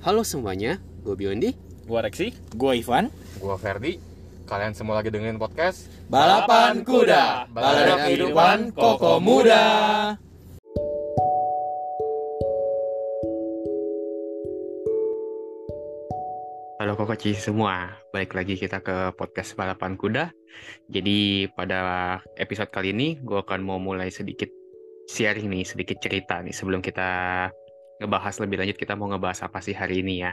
Halo semuanya, gue Biondi. Gua Reksi. Gua Ivan. Gua Ferdi. Kalian semua lagi dengerin podcast Balapan kuda, balada kehidupan koko muda. Halo kokoci semua, balik lagi kita ke podcast balapan kuda. Jadi pada episode kali ini gue akan mau mulai sedikit sharing nih, sedikit cerita nih sebelum kita ngebahas lebih lanjut kita mau ngebahas apa sih hari ini ya.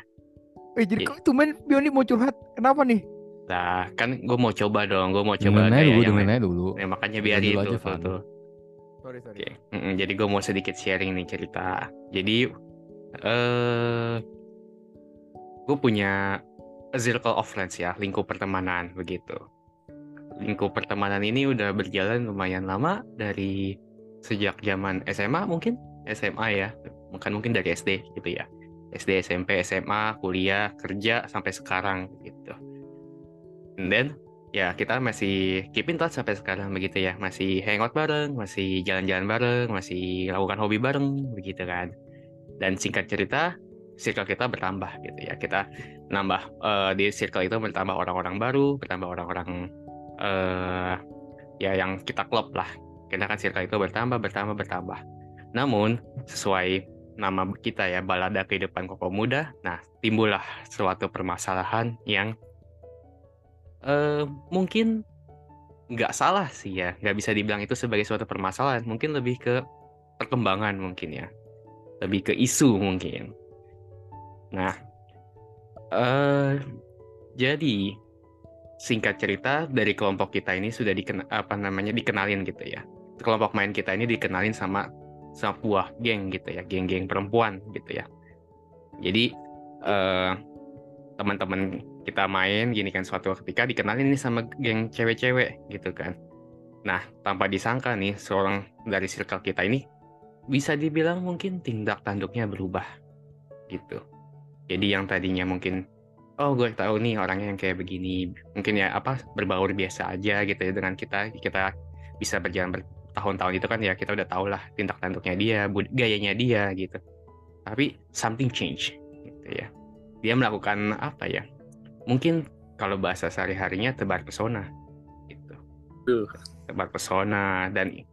Eh jadi Iya. kok tumen Bioni mau curhat? Kenapa nih? Nah kan gue mau coba dong, gue mau coba kayak dulu, yang aja dulu. Ya, makanya biar itu aja, tuh, tuh. Sorry sorry. Oke, mm-mm, jadi gue mau sedikit sharing nih cerita. Jadi, eh, gue punya a circle of friends ya, lingkup pertemanan begitu. Lingkup pertemanan ini udah berjalan lumayan lama dari sejak zaman SMA mungkin, SMA ya, bukan mungkin dari SD gitu ya. SD, SMP, SMA, kuliah, kerja sampai sekarang gitu. And then ya kita masih keep in touch sampai sekarang begitu ya. Masih hangout bareng masih jalan-jalan bareng masih lakukan hobi bareng begitu kan. Dan singkat cerita circle kita bertambah gitu ya. Kita nambah eh, di circle itu bertambah orang-orang baru bertambah orang-orang eh ya yang kita klop lah. Kita kan circle itu bertambah bertambah bertambah. Namun sesuai nama kita ya balada kehidupan koko muda nah timbullah suatu permasalahan yang eh mungkin nggak salah sih ya, nggak bisa dibilang itu sebagai suatu permasalahan. Mungkin lebih ke perkembangan mungkin ya, lebih ke isu mungkin. Nah, eh jadi singkat cerita dari kelompok kita ini sudah diken apa namanya dikenalin gitu ya. Kelompok main kita ini dikenalin sama sama buah geng gitu ya, geng-geng perempuan gitu ya. Jadi eh teman-teman kita main gini kan suatu ketika dikenalin nih sama geng cewek-cewek gitu kan. Nah, tanpa disangka nih seorang dari circle kita ini bisa dibilang mungkin tindak tanduknya berubah gitu. Jadi yang tadinya mungkin oh gue tahu nih orangnya yang kayak begini, mungkin ya apa berbaur biasa aja gitu ya dengan kita kita bisa berjalan bertahun-tahun itu kan ya kita udah tahu lah tindak tanduknya dia, gayanya dia gitu. Tapi something change gitu ya. Dia melakukan apa ya? mungkin kalau bahasa sehari-harinya tebar pesona gitu. Tuh. Tebar pesona dan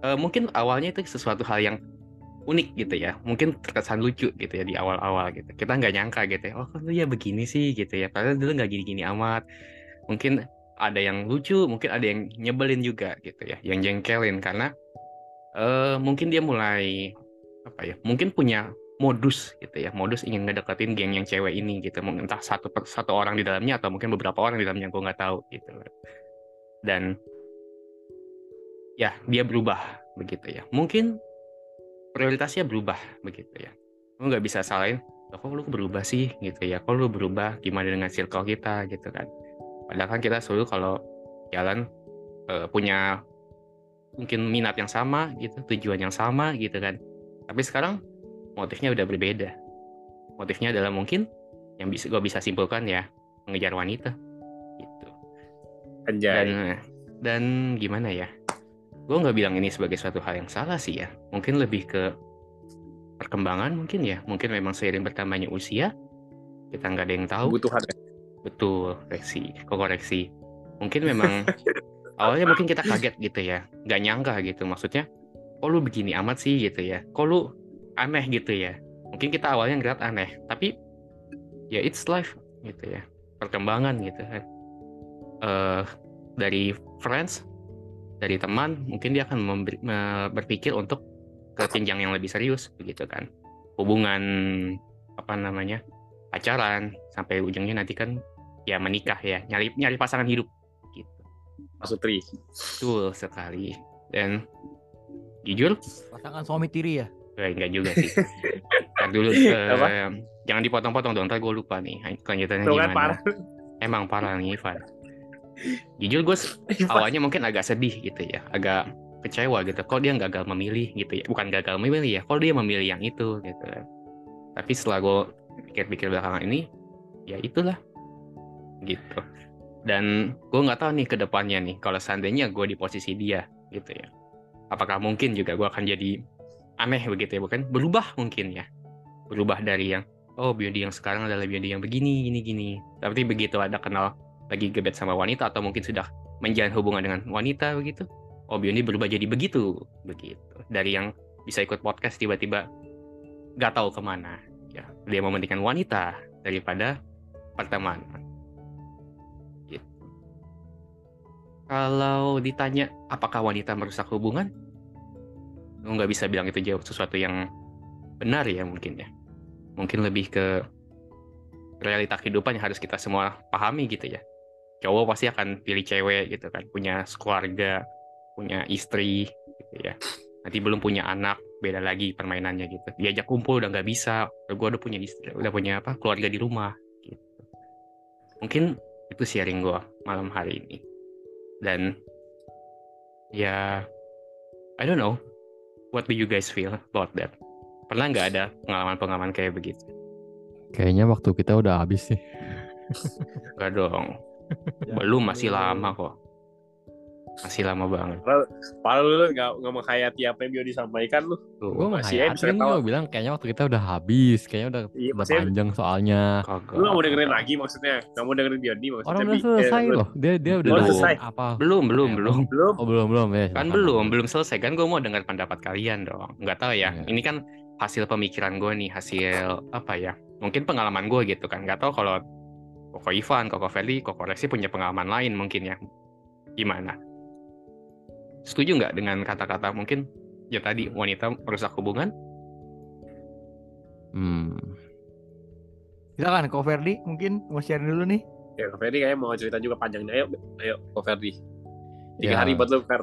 eh, mungkin awalnya itu sesuatu hal yang unik gitu ya. Mungkin terkesan lucu gitu ya di awal-awal gitu. Kita nggak nyangka gitu ya. Oh, kok dia begini sih gitu ya. Padahal dulu nggak gini-gini amat. Mungkin ada yang lucu, mungkin ada yang nyebelin juga gitu ya, yang jengkelin. Karena eh mungkin dia mulai apa ya? Mungkin punya modus gitu ya modus ingin ngedeketin geng yang cewek ini gitu. Mungkin entah satu satu orang di dalamnya atau mungkin beberapa orang di dalamnya gue nggak tahu gitu. Dan ya dia berubah begitu ya. Mungkin prioritasnya berubah begitu ya. Lu nggak bisa salahin "Loh, kok lu berubah sih? Gitu ya. Kok lu berubah? Gimana dengan circle kita? Gitu kan padahal kan kita selalu kalau jalan eh, punya mungkin minat yang sama gitu tujuan yang sama gitu kan tapi sekarang motifnya udah berbeda. Motifnya adalah mungkin yang bisa gue bisa simpulkan ya mengejar wanita gitu. Dan Anjay. dan gimana ya? Gue nggak bilang ini sebagai suatu hal yang salah sih ya. Mungkin lebih ke perkembangan mungkin ya. Mungkin memang seiring bertambahnya usia kita nggak ada yang tahu. Kebutuhan. ya. Betul, koreksi, kok koreksi. Mungkin memang awalnya mungkin kita kaget gitu ya, nggak nyangka gitu. Maksudnya, kok lu begini amat sih gitu ya? Kok lu aneh gitu ya? Mungkin kita awalnya ngeliat aneh, tapi ya it's life gitu ya, perkembangan gitu kan. Eh dari friends, dari teman, mungkin dia akan memberi- me- berpikir untuk ke jenjang yang lebih serius begitu kan. Hubungan apa namanya? pacaran sampai ujungnya nanti kan ya menikah ya. Nyari nyari pasangan hidup. Gitu. Maksud Tri. betul sekali. Dan jujur? Pasangan suami tiri ya. eh, enggak juga sih. Ntar dulu Apa? jangan dipotong-potong dong. Ntar gue lupa nih kelanjutannya Tuh gimana. parah. emang parah nih Ivan. Jujur gue awalnya mungkin agak sedih gitu ya. Agak kecewa gitu. Kok dia gagal memilih gitu ya? Bukan gagal memilih ya kok dia memilih yang itu gitu. Tapi setelah gue pikir-pikir belakangan ini ya itulah gitu. Dan gue nggak tahu nih ke depannya nih kalau seandainya gue di posisi dia gitu ya. Apakah mungkin juga gue akan jadi aneh begitu ya bukan? Berubah mungkin ya. Berubah dari yang oh Biondi yang sekarang adalah Biondi yang begini gini gini. Tapi begitu ada kenal lagi gebet sama wanita atau mungkin sudah menjalin hubungan dengan wanita begitu oh Biondi berubah jadi begitu begitu. Dari yang bisa ikut podcast tiba-tiba gak tahu ke mana ya. Dia mementingkan wanita daripada pertemanan kalau ditanya apakah wanita merusak hubungan? Nggak bisa bilang itu jawab sesuatu yang benar ya mungkin ya. Mungkin lebih ke realita kehidupan yang harus kita semua pahami gitu ya. Cowok pasti akan pilih cewek gitu kan punya keluarga punya istri gitu ya. Nanti belum punya anak beda lagi permainannya gitu. Diajak kumpul udah nggak bisa. Gue udah punya istri udah punya apa keluarga di rumah gitu. Mungkin itu sharing gue malam hari ini dan ya I don't know what do you guys feel about that? Pernah nggak ada pengalaman-pengalaman kayak begitu? Kayaknya waktu kita udah habis sih. Gak dong. Belum masih lama kok masih lama banget Padahal lu nggak nggak menghayati apa yang dia disampaikan lu. tuh Gue Masih aja bisa ketawa. gue bilang kayaknya waktu kita udah habis, kayaknya udah, Iya, udah maksudnya- panjang soalnya. kagak Lu nggak mau dengerin lagi maksudnya? Nggak mau dengerin Biondi maksudnya? Orang udah Bi- selesai eh, loh. Dia dia udah tahu selesai. apa? belum belum Ya, belum Belum. Oh belum belum ya. kan belum belum selesai kan gue mau dengar pendapat kalian dong nggak tahu ya Iya. ini kan hasil pemikiran gue nih hasil apa ya mungkin pengalaman gue gitu kan nggak tahu kalau Koko Ivan, Koko Feli, Koko Rexi punya pengalaman lain mungkin ya gimana setuju nggak dengan kata-kata mungkin ya tadi wanita merusak hubungan Hmm. Silakan Ko Ferdi mungkin mau share dulu nih. Ya, Ko Ferdi kayaknya mau cerita juga panjang. Ayo, ayo, Ko Ferdi. Tiga Ya. hari buat lu, Fer.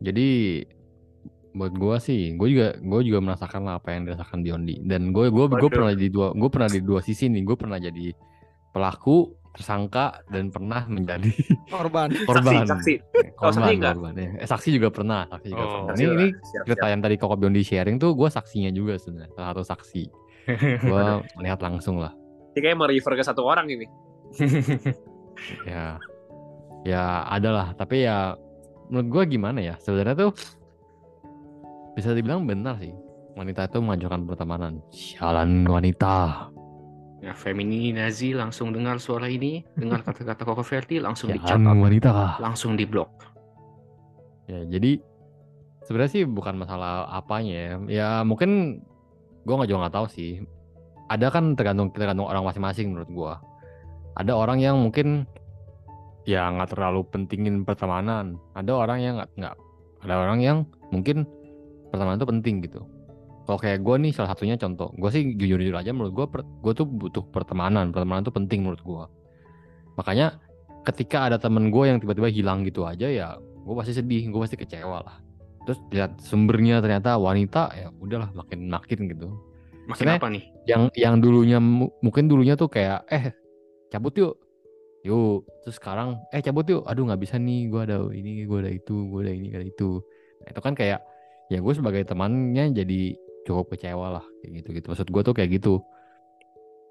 Jadi buat gue sih, gue juga gue juga merasakan lah apa yang dirasakan Biondi. Dan gue gue gue pernah di dua gue pernah di dua sisi nih. Gue pernah jadi pelaku, tersangka dan pernah menjadi Korban. korban. Saksi, saksi. korban, saksi nggak? korban, ya. Eh, saksi juga pernah, saksi juga Oh. pernah. Saksi Ini ini Siap, cerita siap. yang tadi Koko Biondi sharing tuh gue saksinya juga sebenarnya, salah satu saksi. Gue melihat langsung lah. Ini kayaknya mau refer ke satu orang ini. Ya, ya ada lah. Tapi ya menurut gue gimana ya? Sebenarnya tuh bisa dibilang benar sih. Wanita itu mengajukan pertemanan. Sialan wanita. Ya femininasi langsung dengar suara ini dengar kata-kata Koko Verti langsung Sialan dicatat wanita kah? langsung diblok Ya, jadi sebenarnya sih bukan masalah apanya ya. Ya mungkin gue nggak juga nggak tahu sih. Ada kan tergantung tergantung orang masing-masing menurut gua. Ada orang yang mungkin ya nggak terlalu pentingin pertemanan. Ada orang yang nggak nggak. Ada orang yang mungkin pertemanan itu penting gitu. Kalau kayak gue nih salah satunya contoh. Gue sih jujur-jujur aja menurut gue gue tuh butuh pertemanan. Pertemanan itu penting menurut gua. Makanya ketika ada temen gue yang tiba-tiba hilang gitu aja ya gue pasti sedih gue pasti kecewa lah terus lihat sumbernya ternyata wanita ya udahlah makin makin gitu makin Maksudnya- apa nih yang yang dulunya mu- mungkin dulunya tuh kayak eh cabut yuk yuk terus sekarang eh cabut yuk aduh nggak bisa nih gue ada ini gue ada itu gue ada ini ada itu nah, itu kan kayak ya gue sebagai temannya jadi cukup kecewa lah kayak gitu gitu. Maksud gue tuh kayak gitu.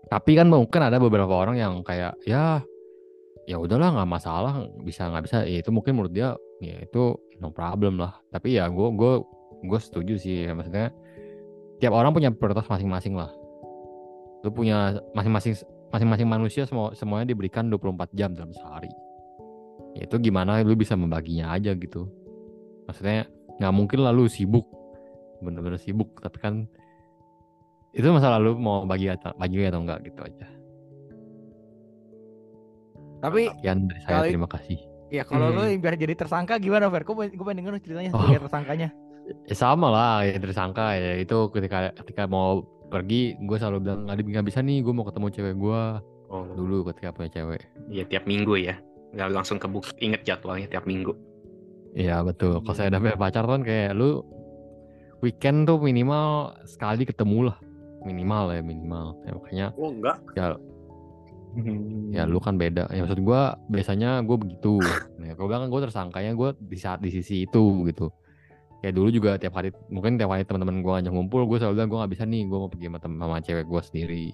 Tapi kan mungkin ada beberapa orang yang kayak ya ya udahlah nggak masalah bisa nggak bisa. Ya itu mungkin menurut dia ya itu no problem lah. Tapi ya gue gue gue setuju sih ya, maksudnya tiap orang punya prioritas masing-masing lah. Lu punya masing-masing masing-masing manusia semua semuanya diberikan 24 jam dalam sehari. Ya itu gimana lu bisa membaginya aja gitu. Maksudnya nggak mungkin lah lu sibuk bener-bener sibuk tapi kan itu masalah lu mau bagi atau bagi atau enggak gitu aja Tapi sekian dari saya Kali- terima kasih ya kalau Hmm. lu yang biar jadi tersangka gimana Fer? Gue gue pengen denger ceritanya Oh. tersangkanya. ya sama lah ya tersangka ya itu ketika ketika mau pergi gue selalu bilang nggak nggak bisa nih gue mau ketemu cewek gue oh dulu ketika punya cewek ya tiap minggu ya nggak langsung kebuk inget jadwalnya tiap minggu Iya betul. Kalau saya udah punya pacar kan kayak lu weekend tuh minimal sekali ketemu lah. Minimal ya minimal. Ya, makanya Oh, enggak. ya ya lu kan beda. Ya maksud gua biasanya gue begitu. Nah, gue bilang kan gue tersangkanya gue di saat di sisi itu gitu. Kayak dulu juga tiap hari mungkin tiap hari teman-teman gue ngajak ngumpul gue selalu bilang gue nggak bisa nih gue mau pergi sama, sama cewek gue sendiri.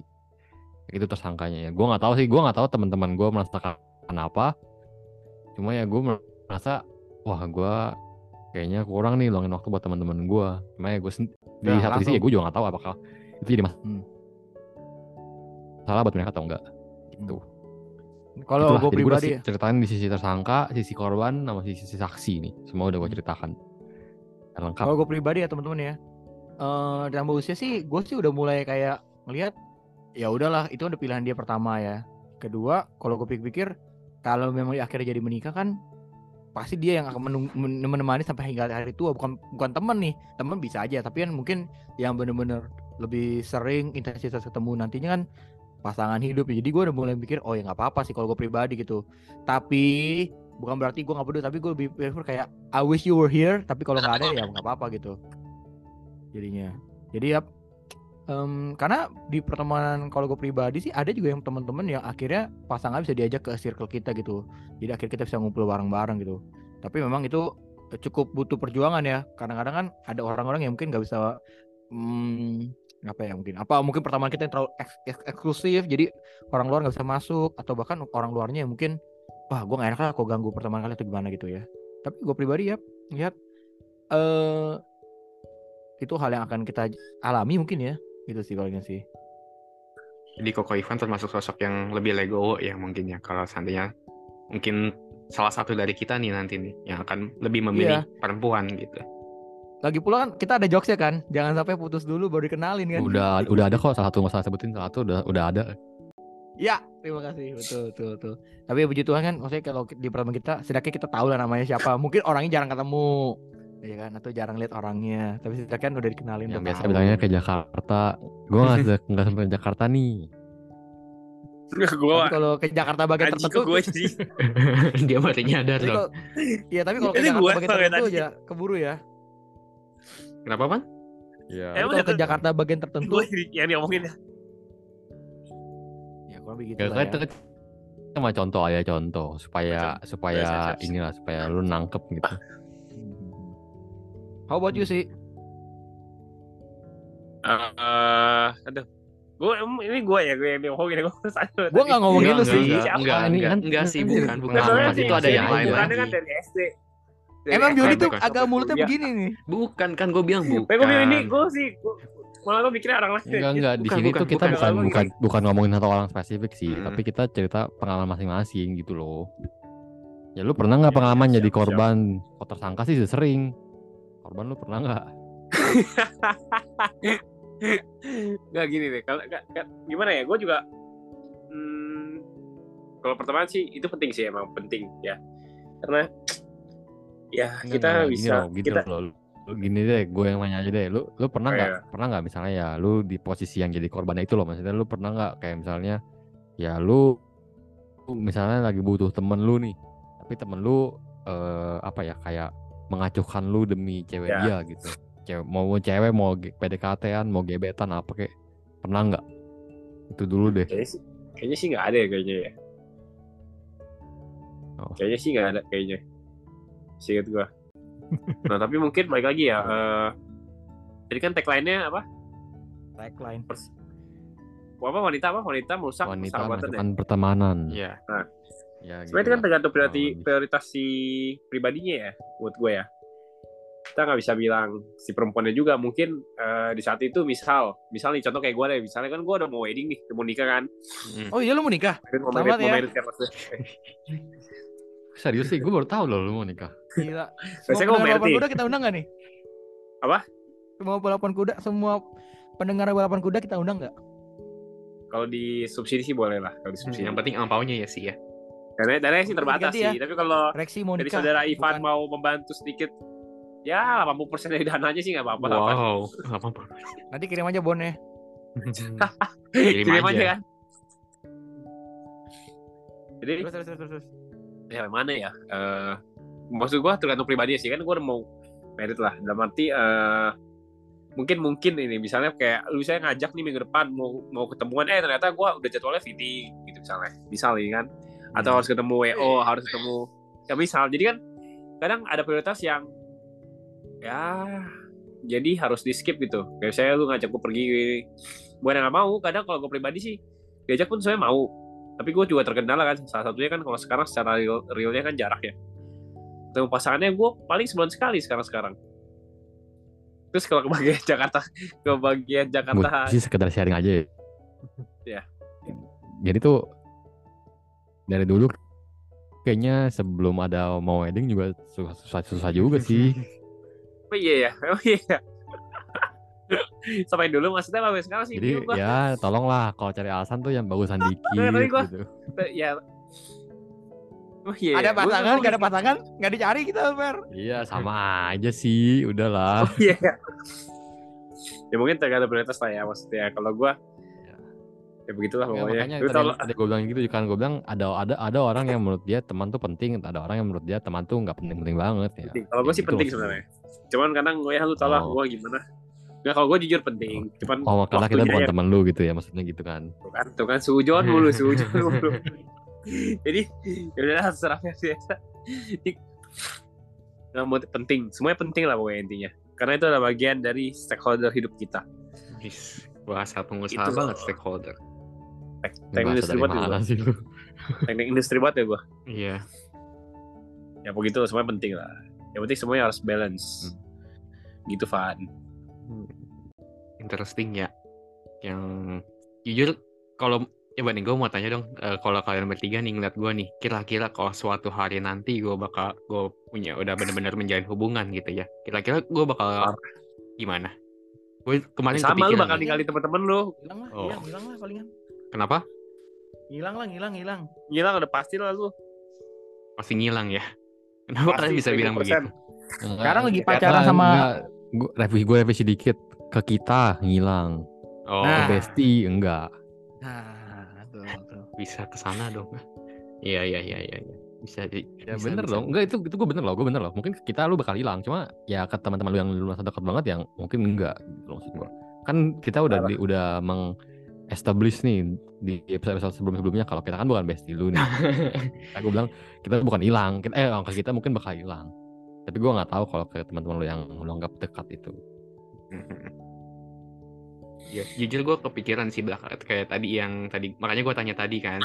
Itu tersangkanya ya. Gue nggak tahu sih gue nggak tahu teman-teman gue merasakan apa. Cuma ya gue merasa wah gue kayaknya kurang nih luangin waktu buat teman-teman gue. Makanya gue di Ya, satu sisi ya gue juga nggak tahu apakah itu jadi mas Hmm. salah buat mereka atau enggak gitu Kalau Itulah, gue pribadi ceritain di sisi tersangka sisi korban sama sisi saksi nih semua udah gue Hmm. ceritakan Dan lengkap Kalau gue pribadi ya teman-teman ya, eh tambah usia sih, gue sih udah mulai kayak ngelihat, ya udahlah itu udah pilihan dia pertama ya. Kedua, kalau gue pikir-pikir, kalau memang akhirnya jadi menikah kan, pasti dia yang akan menemani sampai hingga hari tua, bukan bukan teman nih, teman bisa aja, tapi kan mungkin yang bener-bener lebih sering intensitas ketemu nantinya kan pasangan hidup. Jadi gue udah mulai mikir, oh ya nggak apa-apa sih kalau gue pribadi gitu. Tapi bukan berarti gue nggak peduli, tapi gue lebih prefer kayak I wish you were here, tapi kalau nggak ada ya nggak apa-apa gitu. Jadinya. Jadi ya em, karena di pertemanan kalau gue pribadi sih ada juga yang teman-teman yang akhirnya pasangan bisa diajak ke circle kita gitu. Jadi akhirnya kita bisa ngumpul bareng-bareng gitu. Tapi memang itu cukup butuh perjuangan ya. Kadang-kadang kan ada orang-orang yang mungkin nggak bisa hmm, apa ya mungkin apa mungkin pertemanan kita yang terlalu eks- eks- eksklusif jadi orang luar nggak bisa masuk atau bahkan orang luarnya yang mungkin wah gue gak enak lah kok ganggu pertemanan kalian atau gimana gitu ya tapi gue pribadi ya lihat eh itu hal yang akan kita alami mungkin ya gitu sih palingnya sih. Jadi Koko Ivan termasuk sosok yang lebih legowo ya mungkin ya kalau seandainya mungkin salah satu dari kita nih nanti nih yang akan lebih memilih perempuan gitu. lagi pula kan kita ada jokesnya kan jangan sampai putus dulu baru dikenalin kan. Udah udah ada kok salah satu nggak salah sebutin salah satu udah udah ada. Ya terima kasih. Betul betul betul. Tapi ya puji Tuhan kan maksudnya kalau di pertemuan kita setidaknya kita tahu lah namanya siapa. Mungkin orangnya jarang ketemu ya kan atau jarang lihat orangnya tapi setidaknya kan udah dikenalin yang biasa tahu. bilangnya ke Jakarta gue nggak se- nggak sampai Jakarta nih gue Tapi kalau ke Jakarta bagian tertentu gue sih Dia baru nyadar Tapi loh. Iya tapi kalau ke Jakarta gua bagian tertentu ya keburu ya. Kenapa Pan? Iya Tapi Emang kalau ke Jakarta bagian tertentu gue yang diomongin ya ya kurang begitu ya lah kan ya. itu cuma contoh aja contoh supaya supaya inilah supaya lu nangkep gitu. How about you sih? Eh, aduh gue ini gue ya gue yang diomongin gue Gua nggak ngomongin lu sih. enggak, Siapa? enggak, enggak, kan- enggak sih, kan bukan, bukan. Sih, itu ada yang lain lagi. kan dari SD Dari Emang itu bukan, agak mulutnya kuliah. begini nih. Bukan kan gue bilang bukan. Tapi gue bilang ini gue sih gua- malah gue mikirnya orang lain enggak enggak di Bukan, sini bukan, tuh kita bukan. bukan Bukan. bukan bukan ngomongin satu orang spesifik sih Hmm. tapi kita cerita pengalaman masing-masing gitu loh ya lu pernah nggak Iya, pengalaman siap, jadi siap. korban kok tersangka sih sering korban lu pernah nggak Nggak gini deh kalau gimana ya gue juga hmm, kalau pertemanan sih itu penting sih emang penting ya karena ya Enggak, kita gini bisa loh, gini kita loh. Lu gini deh, gue yang nanya aja deh. Lu lu pernah Oh, nggak iya. pernah nggak misalnya ya lu di posisi yang jadi korban itu loh maksudnya lu pernah nggak kayak misalnya ya lu lu misalnya lagi butuh temen lu nih, tapi temen lu eh, apa ya kayak mengacuhkan lu demi cewek Ya. dia gitu. Cewek, mau mau cewek mau PDKT-an mau gebetan apa kayak pernah nggak? Itu dulu deh. kayaknya sih kayaknya sih nggak ada ya kayaknya ya Oh. kayaknya sih nggak ada kayaknya seingat gue nah tapi mungkin balik lagi ya eh jadi kan tagline-nya apa Tagline. Pers- apa wanita apa wanita merusak Wanita persahabatan ya? pertemanan. Iya. Ya, Sebenarnya itu kan gitu tergantung lebih. prioritas si pribadinya ya, buat gue ya. Kita nggak bisa bilang si perempuannya juga mungkin eh, di saat itu misal, misal nih contoh kayak gue deh, misalnya kan gue udah mau wedding nih, mau nikah kan, Hmm. Oh iya lu mau nikah? mau Selamat merit, mau ya. merit kan maksudnya. Serius sih, gue baru tahu loh lu mau nikah. Gila. Biasanya pendengar balapan kuda kita undang gak nih? Apa? Semua balapan kuda, semua pendengar balapan kuda kita undang gak? Kalau di subsidi sih boleh lah, kalau di subsidi. Yang penting angpaunya ya sih ya. Karena dananya sih terbatas Ganti ya. sih, tapi kalau Reksi mau dari saudara Ivan bukan- mau membantu sedikit, ya 80% dari dananya sih nggak apa-apa. Wow, apa apa. Nanti kirim aja bonnya. Kirim Kirim aja aja. kan. Jadi Terus terus terus terus. ya mana ya Eh maksud gua tergantung pribadi sih kan gua udah mau merit lah dalam arti eh mungkin mungkin ini misalnya kayak lu saya ngajak nih minggu depan mau mau ketemuan eh ternyata gua udah jadwalnya fitting gitu misalnya misal ini kan atau Hmm. harus ketemu WO harus ketemu ya misal. Jadi kan kadang ada prioritas yang ya jadi harus di skip gitu. Kayak saya lu ngajak gua pergi bukan nggak mau kadang kalau gue pribadi sih diajak pun saya mau. Tapi gue juga terkendala kan salah satunya kan kalau sekarang secara real, realnya kan jarak ya. Ketemu pasangannya gue paling sebulan sekali sekarang sekarang. Terus kalau ke bagian Jakarta ke bagian Gue Jakarta sih sekedar sharing aja ya. jadi tuh dari dulu kayaknya sebelum ada mau wedding juga susah susah, susah juga sih Oh iya ya, oh iya. ya. Sampai dulu maksudnya sampai sekarang sih jadi gua. ya tolonglah kalau cari alasan tuh yang bagusan dikit gua- gitu Ya. Oh iya. ada pasangan, gak ada pasangan, gak dicari kita, Fer. iya sama aja sih udahlah Oh iya. ya mungkin tergantung prioritas lah ya maksudnya. Kalau gua ya begitulah Ya, pokoknya. makanya Lu tadi, tadi gue bilang gitu kan gue bilang ada ada ada orang yang menurut dia teman tuh penting ada orang yang menurut dia teman tuh nggak penting-penting banget ya penting. Kalau gue Ya sih gitu penting maksudnya. sebenarnya. Cuman kadang gue ya lu tau lah Oh. gue gimana. Nggak kalau gue jujur penting. Cuman oh karena kita bukan ya- teman lu gitu ya maksudnya gitu kan Tuh kan, tuh kan sujon mulu, sujon mulu. Jadi ya udahlah terserah biasa. Nggak mau penting, semuanya penting lah pokoknya intinya. Karena itu adalah bagian dari stakeholder hidup kita. Bahasa pengusaha Itu. banget stakeholder. Tek- Ini Teknik industri banget ya gue. sih lu Teknik industri banget ya gue. Iya. Ya begitu semuanya penting lah. Yang penting semuanya harus balance. Gitu Van. Interesting ya. Yang jujur kalau coba nih gue mau tanya dong eh, kalau kalian bertiga nih ngeliat gue nih kira-kira kalau suatu hari nanti gue bakal gue punya udah bener-bener menjalin hubungan gitu ya kira-kira gue bakal gimana gue kemarin Sama lu bakal nih. ninggalin temen-temen lu. Hilang lah, Oh. hilang, hilang lah palingan. Kenapa Hilang lah, hilang, hilang. Ngilang udah pasti lah lu. pasti ngilang ya kenapa Pasti, kalian bisa bilang 1000%. begitu Sekarang lagi Karena pacaran sama gue revisi gue revisi dikit ke kita ngilang oh Nah. ke bestie enggak Nah, tuh, tuh. bisa ke sana dong iya iya iya iya iya. bisa di- ya bisa, bener bisa. dong enggak itu itu gue bener loh gue bener loh mungkin kita lu bakal hilang cuma ya ke teman-teman lu yang lu merasa dekat banget yang mungkin enggak gitu loh maksud gue kan kita udah di, udah meng establish nih di episode episode sebelum sebelumnya kalau kita kan bukan bestie lu nih. Gue bilang kita bukan hilang kita eh ke kita mungkin bakal hilang. Tapi gue nggak tahu kalau ke teman-teman lu yang lu anggap dekat itu. Ya, jujur gue kepikiran sih belakang kayak tadi yang tadi makanya gue tanya tadi kan.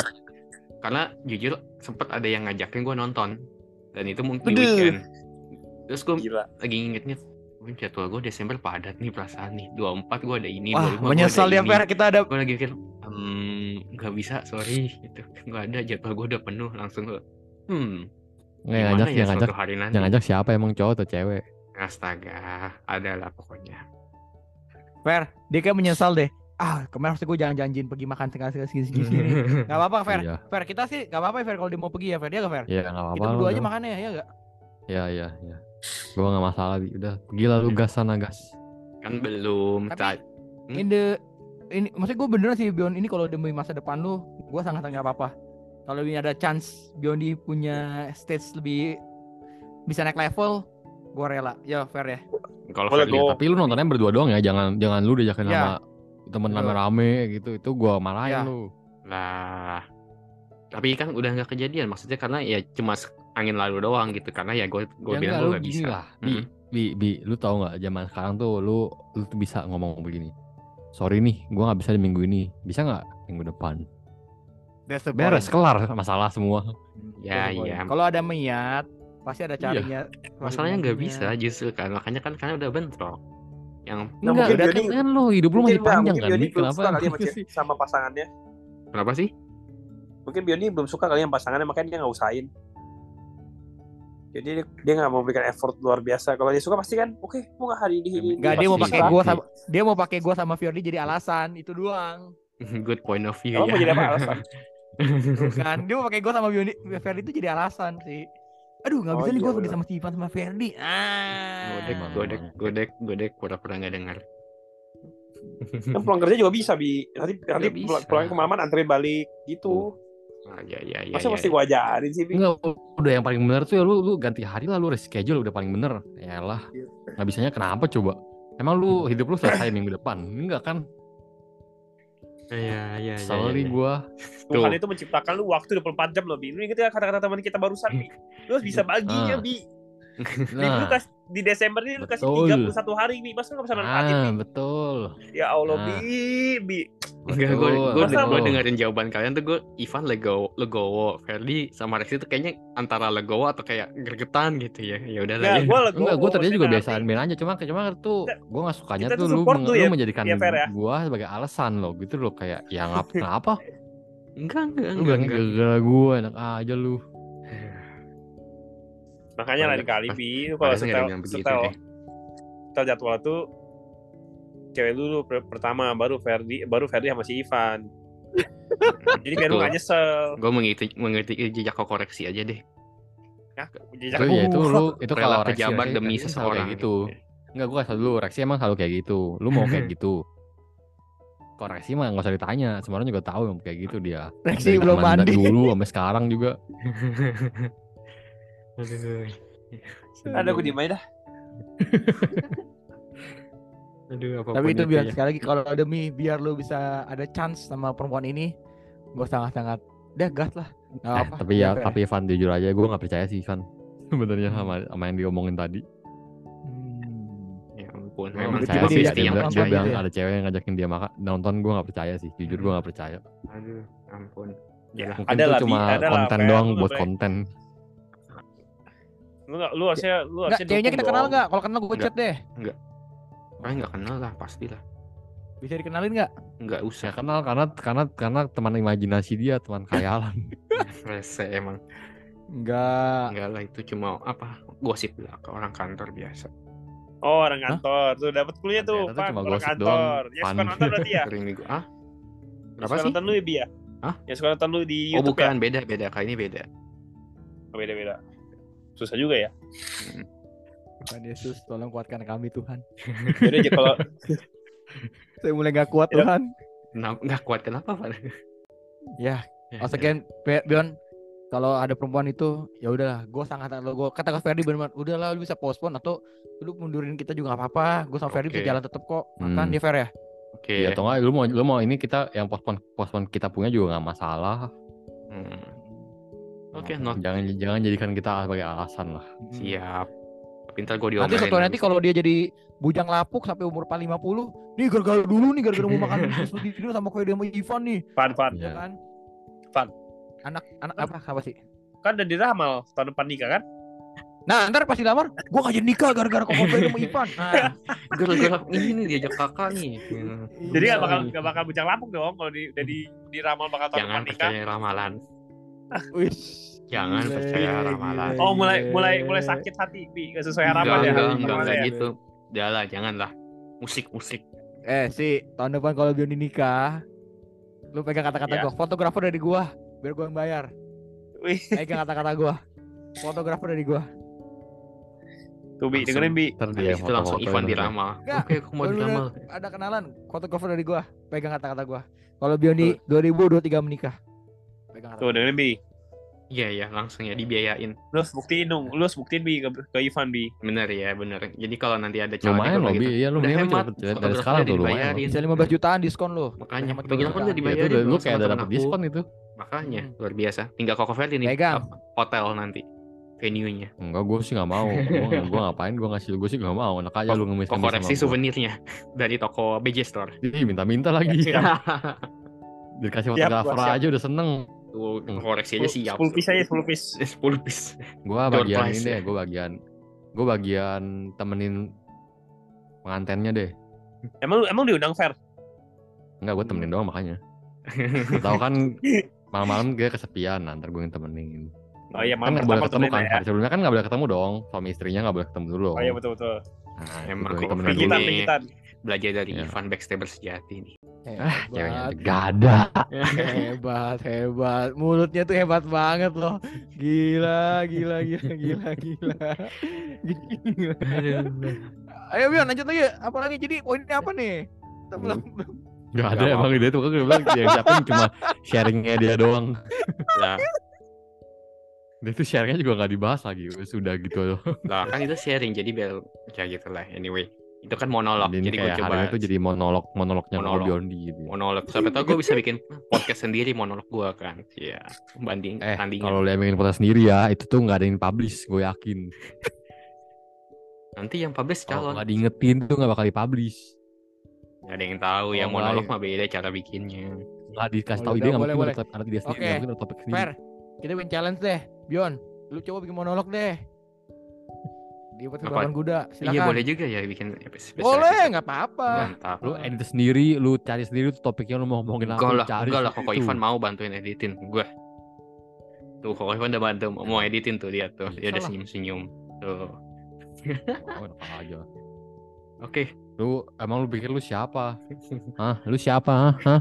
Karena jujur sempet ada yang ngajakin gue nonton dan itu mungkin weekend. Terus gue lagi ingetnya "Wih, jadwal gue Desember padat nih perasaan nih 24 gue ada ini Wah, 25 gua menyesal ya, ini." Fer. Kita ada gue lagi pikir hmm nggak bisa sorry gitu nggak ada jadwal gue udah penuh langsung gue hmm nggak ngajak ya ngajak hari nanti yang ngajak siapa emang cowok atau cewek astaga ada lah pokoknya Fer, dia kayak menyesal deh. Ah, kemarin harusnya gue jangan janjiin pergi makan sekali sekali segini segini. Gak apa-apa, Fer. iya Fer, kita sih gak apa-apa ya, Fer kalau dia mau pergi ya, Fer. Dia gak, Fer? iya nggak apa-apa Kita berdua aja makannya ya, gak? Iya iya iya. Gua nggak masalah Bi. Udah gila lu gas sana gas. kan belum Tapi- Hmm? In the ini maksudnya gue beneran sih Bion ini kalau demi masa depan lu, gue sangat nggak apa-apa. Kalau ini ada chance Biondi punya stage lebih bisa naik level, gue rela. Ya, Fer ya. kalau Fadli- Go. Tapi lu nontonnya berdua doang ya, jangan jangan lu diajakin Ya. sama temen rame-rame gitu. Itu gua marahin Ya. lu. Lah, tapi kan udah nggak kejadian maksudnya karena ya cuma angin lalu doang gitu karena ya gue gue Ya bilang enggak, gue nggak gini bisa. lah. Bi, bi, bi, lu tahu nggak zaman sekarang tuh lu lu tuh bisa ngomong begini. Sorry nih, gua nggak bisa di minggu ini. Bisa nggak minggu depan? That's the Beres, kelar masalah semua. Ya iya. Kalau ada niat, pasti ada Iya. caranya. Masalahnya nggak bisa justru kan makanya kan karena udah bentrok. Yang Nah, Enggak, mungkin kan, kan lu hidup lu masih panjang kan. Bioni Kenapa kali sama pasangannya. kenapa sih? Mungkin Bioni belum suka kali yang pasangannya makanya dia nggak usahain. Jadi dia, dia nggak mau berikan effort luar biasa. Kalau dia suka pasti kan, oke, mau nggak hari ini. Enggak, dia mau pakai gua sama dia mau pakai gua sama Fiordi jadi alasan, itu doang. Good point of view Emang ya. mau jadi apa alasan? kan dia mau pakai gue sama Ferdi itu jadi alasan sih aduh nggak Oh, bisa nih iya, gue pergi bener. sama si Ivan sama Ferdi ah Godek, godek, godek, godek, pura-pura nggak dengar. Kan pulang kerja juga bisa, Bi. Nanti nanti pulang, pulang kemalaman anterin balik gitu. Ah, ya, ya, ya, Masa ya, mesti ya. gua ajarin sih? Enggak, udah yang paling bener tuh ya lu lu ganti hari lah lu reschedule udah paling bener. Yalah. Iya. Nggak bisanya kenapa coba? Emang lu hidup lu selesai minggu depan? Enggak kan? Iya, iya, iya, Sorry iya. gua. Tuhan Tuh. itu menciptakan lu waktu 24 jam loh, Bi. Lu inget ya kata-kata teman kita barusan, Bi? Lu harus bisa baginya, Ah. Bi. Di, lu Nah, kas, di Desember ini lu kasih betul. 31 hari, Bi. Masa lu nggak bisa manfaatin, ah, Bi? betul. Ya Allah, Nah. Bi. Bi. Enggak, gue gue gue dengerin jawaban kalian tuh gue Ivan legowo, legowo, Ferdi sama Rex itu kayaknya antara legowo atau kayak gergetan gitu ya. Ya udah lah Ya, ya. legowo. Enggak, gua tadinya juga biasaan main aja cuma cuma tuh gua nggak sukanya tuh tuh lu, tuh lu ya, menjadikan ya, Fer, ya? gua sebagai alasan loh gitu loh kayak ya ngap kenapa Enggak, enggak, Lu enggak, bilang enggak. gara-gara gue enak aja lu. Makanya lain kali Bi, lu kalau setel, setel, setel jadwal tuh cewek dulu per- pertama baru Ferdi baru Ferdi sama si Ivan. Jadi biar lu gak nyesel. Gue mengerti, mengerti jejak koreksi aja deh. Ya, Itu ya itu lu itu kalau pejabat demi seseorang kayak gitu. Enggak gue kasih dulu reaksi emang selalu kayak gitu. Lu mau kayak gitu. Koreksi mah nggak usah ditanya, semua orang juga tahu yang kayak gitu dia. Reaksi belum zaman mandi. dulu sampai sekarang juga. Ada gue diem aja dah. Aduh, apa pun Tapi itu biar ya. sekali lagi kalau demi biar lu bisa ada chance sama perempuan ini, gue sangat-sangat deh gas lah. Nggak Eh, apa. tapi ya, tapi Ivan jujur aja gue nggak percaya sih Ivan. Sebenarnya sama sama yang diomongin tadi. Hmm. Ya ampun, Gue memang tiba-tiba sih. dia- Dia, dia bilang, dia langsung bilang gitu ya? ada cewek yang ngajakin dia makan nonton gue nggak percaya sih. Jujur gue nggak percaya. Aduh, ampun. Ya, Mungkin ada itu cuma konten doang buat konten. Lu nggak, lu harusnya, lu Nggak, harusnya ceweknya kita kenal nggak? Kalau kenal gue Nggak. chat deh. Kan nggak kenal lah, pastilah. Bisa dikenalin nggak? Nggak Ya usah. kenal karena karena karena teman imajinasi dia, teman khayalan. Rese emang. Enggak. Enggak lah, itu cuma apa gosip lah ke orang kantor biasa. Oh, orang kantor. Tuh dapat kuliah tuh, Pak. cuma Orang gosip kantor. doang, Ya suka nonton berarti ya? Hari minggu. Ah? Yang Apa suka sih? nonton lu ya, Bi ya? Hah? Yang suka nonton lu di Oh YouTube bukan, beda beda. Kali ini beda. ya? Beda-beda. Susah juga ya. Tuhan Yesus, tolong kuatkan kami Tuhan. Jadi aja kalau Saya mulai gak kuat Ya. Tuhan. Nggak kuat kenapa Pak? Ya, Once again, Be- Bion, kalau ada perempuan itu, ya udahlah, gue sangat lo gue kata ke Ferdi benar, udahlah lu bisa postpone atau lu mundurin kita juga nggak apa-apa. Gue sama Ferdi bisa Oke. jalan tetep kok. Makan Hmm. ya Fer ya. Oke. Ya atau enggak lu mau lu mau ini kita yang postpone postpone kita punya juga nggak masalah. Hmm. Oke, not Jangan jangan jadikan kita sebagai alasan lah. siap. Pintar gue Nanti diomelin. suatu hari nanti kalau dia jadi bujang lapuk sampai umur 50, nih gara-gara dulu nih gara-gara mau makan seperti itu sama Ferdi sama Ivan nih, Fan, fan. ya kan? Fan. Anak anak apa apa sih? Kan udah diramal tahun depan nikah kan? Nah, ntar pas dilamar, gue gak jadi nikah gara-gara kok Ferdi sama Ivan. Nah, gara-gara ini nih diajak kakak nih. Hmm. Jadi iya. gak bakal gak bakal bujang lapuk dong kalau di udah di diramal bakal tahun Jangan depan nikah. percaya ramalan. Wih, Jangan gile, percaya ramalan. gile, Oh mulai mulai mulai sakit hati bi gak sesuai Enggak, harapan ya. enggak, enggak, ramalan enggak gitu. Udah lah, janganlah. Musik, musik. Eh sih, tahun depan kalau Bion nikah, lu pegang kata-kata Iya. gua, fotografer dari gua, biar gua yang bayar. Wih, Pegang kata-kata gua, fotografer dari gua. tuh bi dengerin bi. Yang itu langsung Ivan. Enggak, Oke, aku mau diramal. Ada kenalan, fotografer dari gua, pegang kata-kata gua. Kalau Bion di 2023 menikah, pegang. Tuh dengerin bi. Iya, iya, langsung ya dibiayain. Lu harus buktiin dong, lu harus buktiin bi ke, ke Ivan bi. Bener ya, bener. Jadi kalau nanti ada calon Lumayan loh, gitu, Bi. Iya, lu udah hemat. cepet- dari sekarang tuh lumayan. Bisa 15 jutaan diskon lo. Makanya, Hemat bagi 15 aku udah jutaan. Ya, dibayarin. itu udah- lu kayak sama dapet aku. diskon itu. Makanya, Hmm. luar biasa. Tinggal Koko nih. Pegang. apa, Hotel nanti. Venue-nya. Enggak, gue sih nggak mau. Gue gue ngapain? Gue ngasih gue sih nggak mau. Enak aja lu ngemis Kok ngemis koreksi souvenirnya dari toko BJ Store. Ih, minta-minta lagi. Dikasih fotografer aja udah seneng. Tuh, koreksi aja siap. 10 piece aja 10 piece. 10 piece. Gue bagian ini deh. ya. Gue bagian gue bagian temenin pengantennya deh. Emang lu emang diundang fair? Enggak, gue temenin doang makanya. Tahu kan malam-malam dia kesepian, ntar gue yang temenin. Oh iya, Kan malam nggak boleh ketemu kan? ya. Hari sebelumnya kan nggak boleh ketemu dong. Suami istrinya nggak boleh ketemu dulu. Oh iya betul betul. Nah, Emang gua temenin dulu. Belajar dari Ya. Ivan Backstabber sejati nih. Ah, ceweknya Hebat, gak ada. hebat, hebat. Mulutnya tuh hebat banget loh. Gila, gila, gila, gila, gila. Gila. Ayo Bion lanjut lagi. Apa lagi? Jadi poinnya apa nih? Kita belum Gak ada Nggak emang dia tuh kan gue bilang yang siapin cuma sharingnya dia doang. Lah, Dia tuh sharingnya juga nggak dibahas lagi. Sudah gitu loh. lah kan itu sharing jadi biar kayak gitu lah. Anyway, itu kan monolog. Jadi Jadi gue coba itu jadi monolog monolognya Monolog. Monolog. Biondi gitu. monolog. Sampai tau gue bisa bikin podcast sendiri monolog gue kan. Iya, banding Eh, tandingan. kalau yang bikin podcast sendiri ya, itu tuh nggak ada yang publish, gue yakin. Nanti yang publish Kalau calon. nggak diingetin tuh nggak bakal dipublish. Gak ada yang tahu. Yang Oh, monolog nggak mah beda cara bikinnya. Nggak dikasih tahu udah, ide nggak mungkin boleh. ada dia sendiri, nggak mungkin ada topik sendiri. fair. Kita bikin challenge deh. Bion, lu coba bikin monolog deh. Di? Balapan Kuda. Silakan. Iya boleh juga ya bikin spesial Boleh, episode. nggak apa-apa. Mantap. Lu edit sendiri, lu cari sendiri tuh topiknya lu mau ngomongin apa, Enggak lu lah, cari enggak lah. Koko. Ivan mau bantuin editin gue. Tuh, Koko Ivan udah bantu mau editin tuh dia tuh. Dia udah senyum-senyum. Tuh. Oh, aja. Oke. Lu emang lu pikir lu siapa? Hah? Lu siapa? Hah? Hah?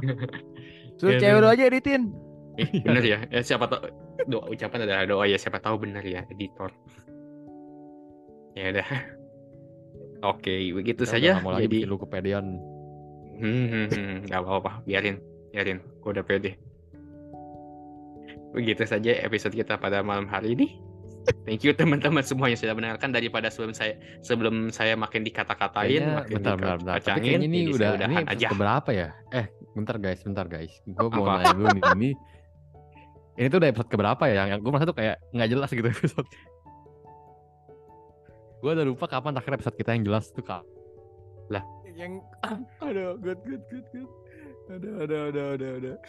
Suruh Iya, cewek iya. lu aja editin. Eh, bener ya. Ya siapa tahu doa ucapan adalah doa ya siapa tahu bener ya editor. Ya udah. Oke, begitu Udah saja. mau lagi Jadi bikin lu kepedean. Hmm, hmm, hmm, nggak apa-apa, biarin, biarin, gue udah pede. Begitu saja episode kita pada malam hari ini. Thank you teman-teman semua yang sudah mendengarkan daripada sebelum saya sebelum saya makin dikata-katain, Kayaknya makin bentar, bentar, bentar. Tapi dikacangin, kayaknya ini udah ini aja. keberapa ya? Eh, bentar guys, bentar guys. Gue mau nanya dulu nih. Ini ini tuh udah episode keberapa ya? Yang gue merasa tuh kayak nggak jelas gitu episode. Gue udah lupa kapan terakhir episode kita yang jelas tuh kak. Yang aduh, good good good good. Aduh, aduh, aduh, aduh, aduh.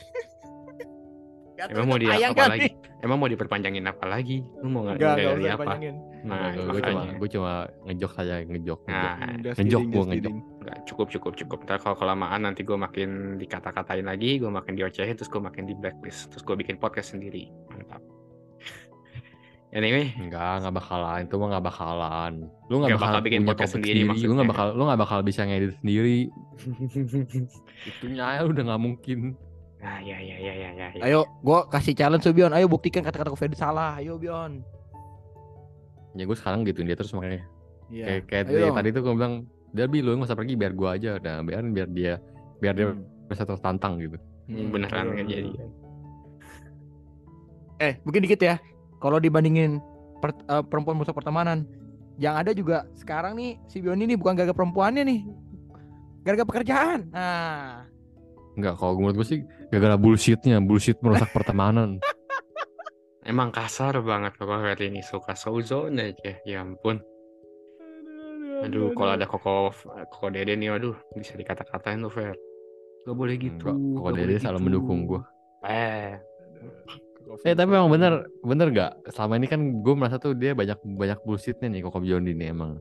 Emang mau di apa kan lagi? Emang mau diperpanjangin apa lagi? Lu mau nggak enggak dari apa? panjangin. Nah, gue cuma gue cuma ngejok saja ngejok. ngejok. Nah, Ngejok gua, just ngejok. nggak cukup cukup cukup. Ntar kalau kelamaan nanti gue makin dikata-katain lagi, gue makin diocehin, terus gue makin di blacklist, terus gue bikin podcast sendiri. Mantap. Anyway, Enggak, enggak bakalan. Itu mah enggak bakalan. Lu enggak Nggak bakal, bakal bikin podcast topik sendiri Lu enggak bakal lu enggak bakal bisa ngedit sendiri. Itunya aja udah enggak mungkin. nah ya ya ya ya ya. ya. Ayo, gua kasih challenge tuh Bion. Ayo buktikan kata-kata Fedi salah. Ayo Bion. Ya gue sekarang gituin dia terus makanya. Iya. Kayak kayak dia tadi tuh gue bilang, "Derby lu nggak usah pergi biar gua aja." Nah, biarin biar dia biar dia Hmm. bisa tertantang gitu. Hmm, beneran kan jadi. Eh, mungkin dikit ya. Kalau dibandingin per- eh, perempuan musuh pertemanan, yang ada juga sekarang nih si Bion ini bukan gara-gara perempuannya nih. Gara-gara pekerjaan. Nah, Enggak, kalau menurut gue sih gara-gara bullshitnya, bullshit merusak pertemanan. Emang kasar banget kok hari ini suka sozone aja. Ya ampun. Aduh, kalau ada koko koko dede nih, aduh bisa dikata-katain tuh Fer. Gak boleh gitu. Enggak, kok nggak Dede boleh selalu gitu. mendukung gua. Eh, Eh tapi emang bener bener gak? Selama ini kan gue merasa tuh dia banyak banyak bullshitnya nih Koko Biondi nih emang.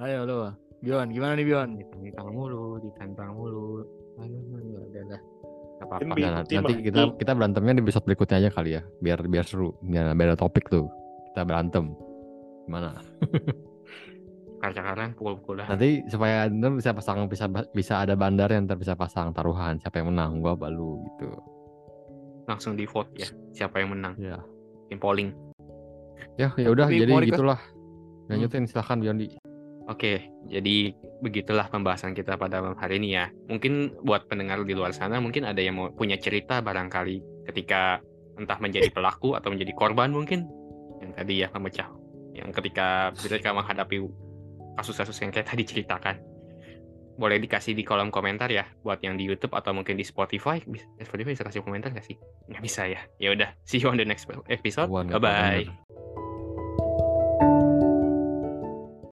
ayo lo. Bion, gimana nih Bion? ditantang mulu, ditantang mulu. Aduh, udah. Kan bi- Nah, nanti, nanti kita kita berantemnya di episode berikutnya aja kali ya, biar biar seru. Biar beda topik tuh. Kita berantem. Gimana? Cakar-cakaran, pukul-pukulan. Nanti supaya bisa pasang bisa bisa ada bandar yang bisa pasang taruhan siapa yang menang gua apa lu gitu. Langsung di vote ya. Siapa yang menang? Ya. Bikin polling. Ya ya udah jadi gitulah. Lanjutin silahkan Biondi. Oke, jadi begitulah pembahasan kita pada malam hari ini ya. Mungkin buat pendengar di luar sana, mungkin ada yang mau punya cerita barangkali ketika entah menjadi pelaku atau menjadi korban mungkin yang tadi ya memecah, yang ketika mereka menghadapi kasus-kasus yang kayak tadi ceritakan. Boleh dikasih di kolom komentar ya, buat yang di YouTube atau mungkin di Spotify. Bisa- Spotify bisa kasih komentar nggak sih? Nggak bisa ya. Ya udah, see you on the next episode. Bye bye.